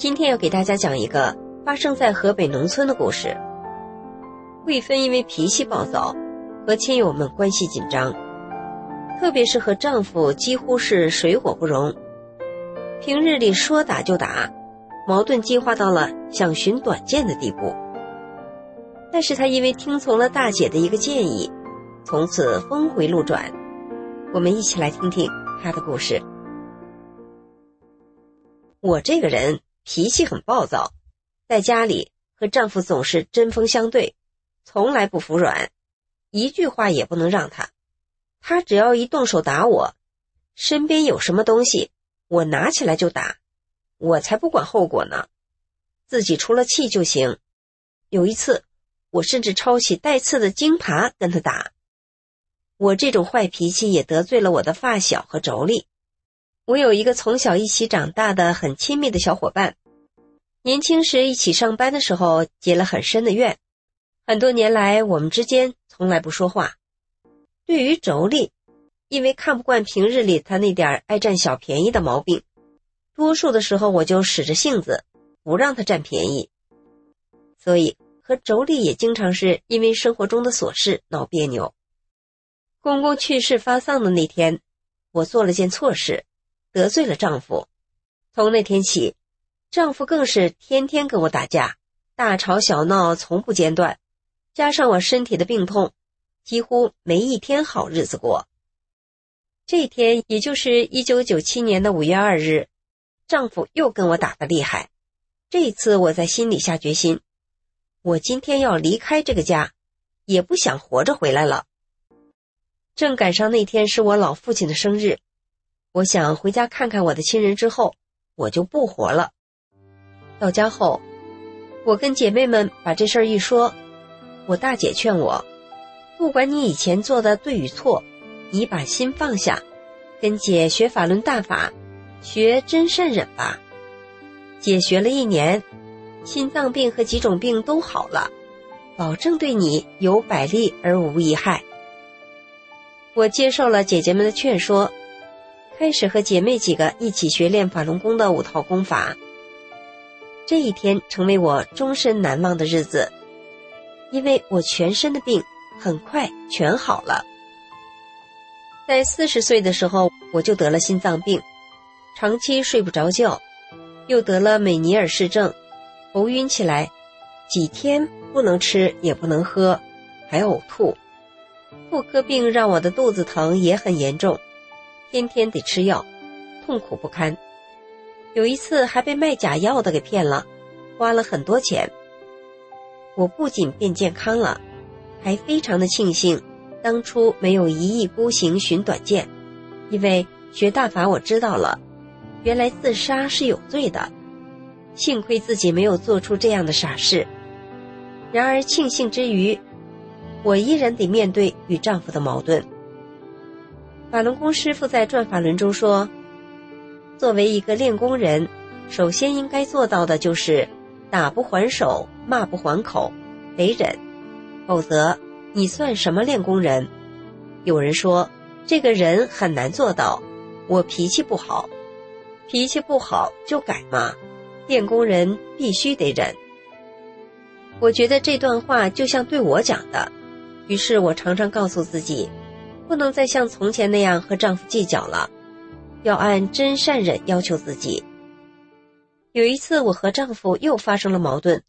今天要给大家讲一个发生在河北农村的故事。贵芬因为脾气暴躁，和亲友们关系紧张，特别是和丈夫几乎是水火不容。平日里说打就打，矛盾激化到了想寻短见的地步。但是她因为听从了大姐的一个建议，从此峰回路转。我们一起来听听她的故事。我这个人。脾气很暴躁，在家里和丈夫总是针锋相对，从来不服软，一句话也不能让他。他只要一动手打我，身边有什么东西，我拿起来就打，我才不管后果呢，自己出了气就行。有一次，我甚至抄起带刺的金耙跟他打。我这种坏脾气也得罪了我的发小和妯娌。我有一个从小一起长大的很亲密的小伙伴。年轻时一起上班的时候结了很深的怨，很多年来我们之间从来不说话。对于妯娌，因为看不惯平日里他那点爱占小便宜的毛病，多数的时候我就使着性子不让他占便宜。所以和妯娌也经常是因为生活中的琐事闹别扭。公公去世发丧的那天，我做了件错事，得罪了丈夫。从那天起。丈夫更是天天跟我打架，大吵小闹从不间断，加上我身体的病痛，几乎没一天好日子过。这天，也就是一九九七年的五月二日，丈夫又跟我打得厉害。这一次我在心里下决心，我今天要离开这个家，也不想活着回来了。正赶上那天是我老父亲的生日，我想回家看看我的亲人之后，我就不活了。到家后，我跟姐妹们把这事儿一说，我大姐劝我，不管你以前做的对与错，你把心放下，跟姐学法轮大法，学真善忍吧。姐学了一年，心脏病和几种病都好了，保证对你有百利而无一害。我接受了姐姐们的劝说，开始和姐妹几个一起学练法轮功的五套功法。这一天成为我终身难忘的日子，因为我全身的病很快全好了。在四十岁的时候，我就得了心脏病，长期睡不着觉，又得了美尼尔氏症，头晕起来，几天不能吃也不能喝，还呕吐。妇科病让我的肚子疼也很严重，天天得吃药，痛苦不堪。有一次还被卖假药的给骗了，花了很多钱。我不仅变健康了，还非常的庆幸当初没有一意孤行寻短见，因为学大法我知道了，原来自杀是有罪的。幸亏自己没有做出这样的傻事。然而庆幸之余，我依然得面对与丈夫的矛盾。法轮功师傅在转法轮中说。作为一个练功人，首先应该做到的就是打不还手，骂不还口，得忍，否则你算什么练功人？有人说这个人很难做到，我脾气不好，脾气不好就改嘛。练功人必须得忍。我觉得这段话就像对我讲的，于是我常常告诉自己，不能再像从前那样和丈夫计较了。要按真善忍要求自己。有一次，我和丈夫又发生了矛盾，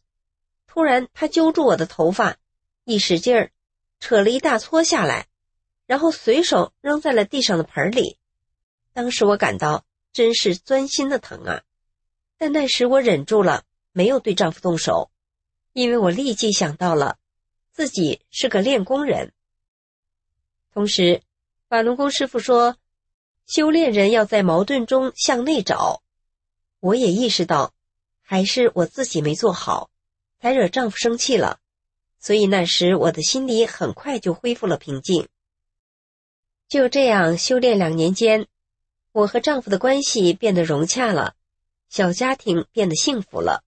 突然他揪住我的头发，一使劲儿，扯了一大撮下来，然后随手扔在了地上的盆里。当时我感到真是钻心的疼啊！但那时我忍住了，没有对丈夫动手，因为我立即想到了自己是个练功人。同时，法轮功师傅说，修炼人要在矛盾中向内找。我也意识到，还是我自己没做好，才惹丈夫生气了。所以那时我的心里很快就恢复了平静。就这样修炼两年间，我和丈夫的关系变得融洽了，小家庭变得幸福了。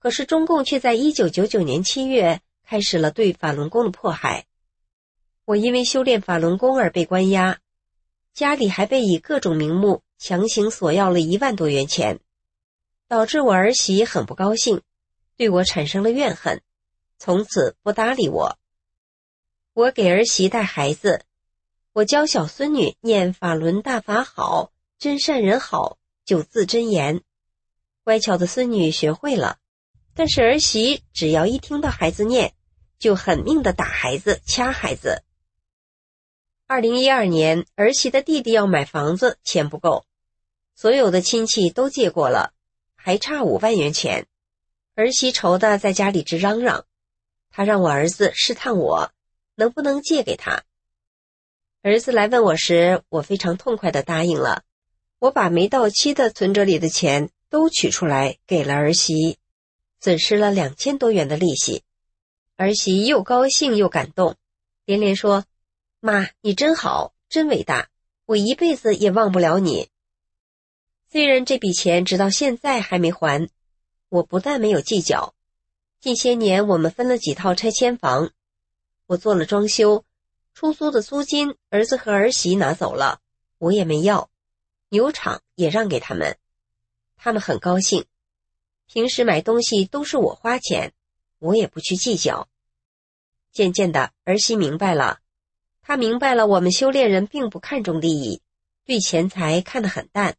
可是中共却在一九九九年七月开始了对法轮功的迫害。我因为修炼法轮功而被关押，家里还被以各种名目强行索要了一万多元钱，导致我儿媳很不高兴，对我产生了怨恨。从此不搭理我。我给儿媳带孩子，我教小孙女念法轮大法好，真善人好九字真言。乖巧的孙女学会了，但是儿媳只要一听到孩子念，就狠命的打孩子、掐孩子。二零一二年，儿媳的弟弟要买房子，钱不够，所有的亲戚都借过了，还差五万元钱，儿媳愁的在家里直嚷嚷。他让我儿子试探我，能不能借给他。儿子来问我时，我非常痛快的答应了。我把没到期的存折里的钱都取出来给了儿媳，损失了两千多元的利息。儿媳又高兴又感动，连连说：“妈，你真好，真伟大，我一辈子也忘不了你。”虽然这笔钱直到现在还没还，我不但没有计较。近些年，我们分了几套拆迁房，我做了装修，出租的租金儿子和儿媳拿走了，我也没要，牛场也让给他们，他们很高兴。平时买东西都是我花钱，我也不去计较。渐渐的，儿媳明白了，他明白了我们修炼人并不看重利益，对钱财看得很淡。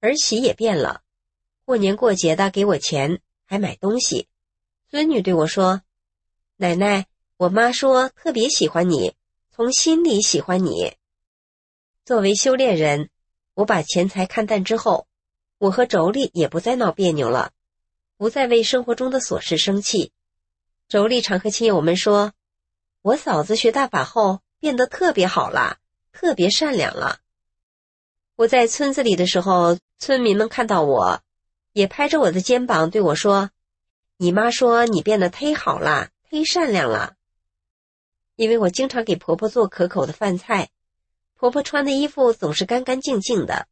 儿媳也变了，过年过节的给我钱，还买东西。孙女对我说：“奶奶，我妈说特别喜欢你，从心里喜欢你。作为修炼人，我把钱财看淡之后，我和妯娌也不再闹别扭了，不再为生活中的琐事生气。妯娌常和亲友们说，我嫂子学大法后变得特别好了，特别善良了。我在村子里的时候，村民们看到我，也拍着我的肩膀对我说。”你妈说你变得忒好了，忒善良了。因为我经常给婆婆做可口的饭菜，婆婆穿的衣服总是干干净净的。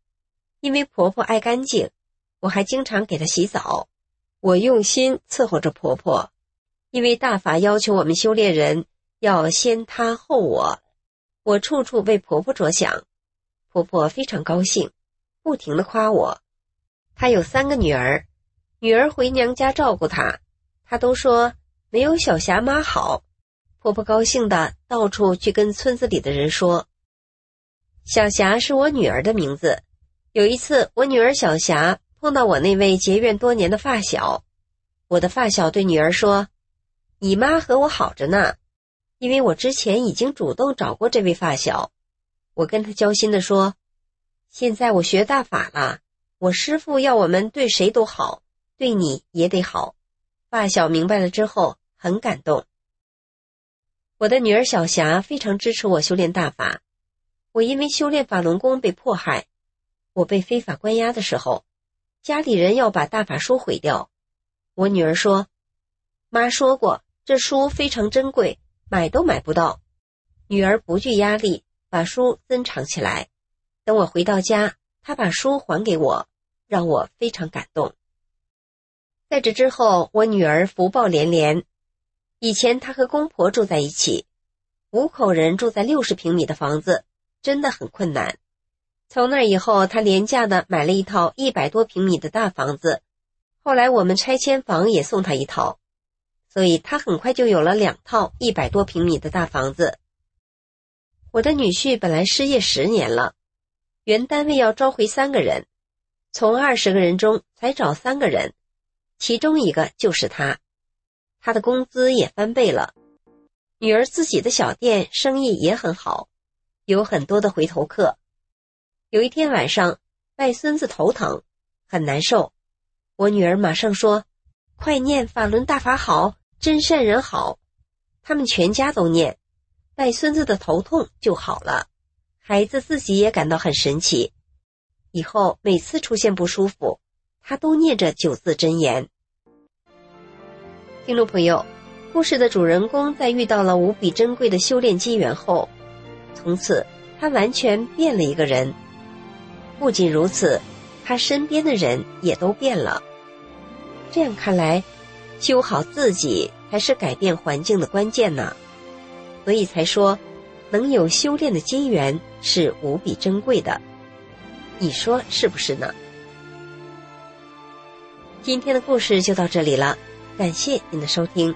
因为婆婆爱干净，我还经常给她洗澡。我用心伺候着婆婆，因为大法要求我们修炼人要先她后我，我处处为婆婆着想。婆婆非常高兴，不停的夸我。她有三个女儿。女儿回娘家照顾她，她都说没有小霞妈好。婆婆高兴的到处去跟村子里的人说：“小霞是我女儿的名字。”有一次，我女儿小霞碰到我那位结怨多年的发小，我的发小对女儿说：“你妈和我好着呢，因为我之前已经主动找过这位发小。”我跟他交心的说：“现在我学大法了，我师傅要我们对谁都好。”对你也得好，发小明白了之后很感动。我的女儿小霞非常支持我修炼大法。我因为修炼法轮功被迫害，我被非法关押的时候，家里人要把大法书毁掉。我女儿说：“妈说过，这书非常珍贵，买都买不到。”女儿不惧压力，把书珍藏起来。等我回到家，她把书还给我，让我非常感动。在这之后，我女儿福报连连。以前她和公婆住在一起，五口人住在六十平米的房子，真的很困难。从那以后，她廉价的买了一套一百多平米的大房子。后来我们拆迁房也送她一套，所以他很快就有了两套一百多平米的大房子。我的女婿本来失业十年了，原单位要招回三个人，从二十个人中才找三个人。其中一个就是他，他的工资也翻倍了。女儿自己的小店生意也很好，有很多的回头客。有一天晚上，外孙子头疼，很难受。我女儿马上说：“快念法轮大法好，真善人好。”他们全家都念，带孙子的头痛就好了，孩子自己也感到很神奇。以后每次出现不舒服，他都念着九字真言。听众朋友，故事的主人公在遇到了无比珍贵的修炼机缘后，从此他完全变了一个人。不仅如此，他身边的人也都变了。这样看来，修好自己才是改变环境的关键呢。所以才说，能有修炼的机缘是无比珍贵的。你说是不是呢？今天的故事就到这里了，感谢您的收听。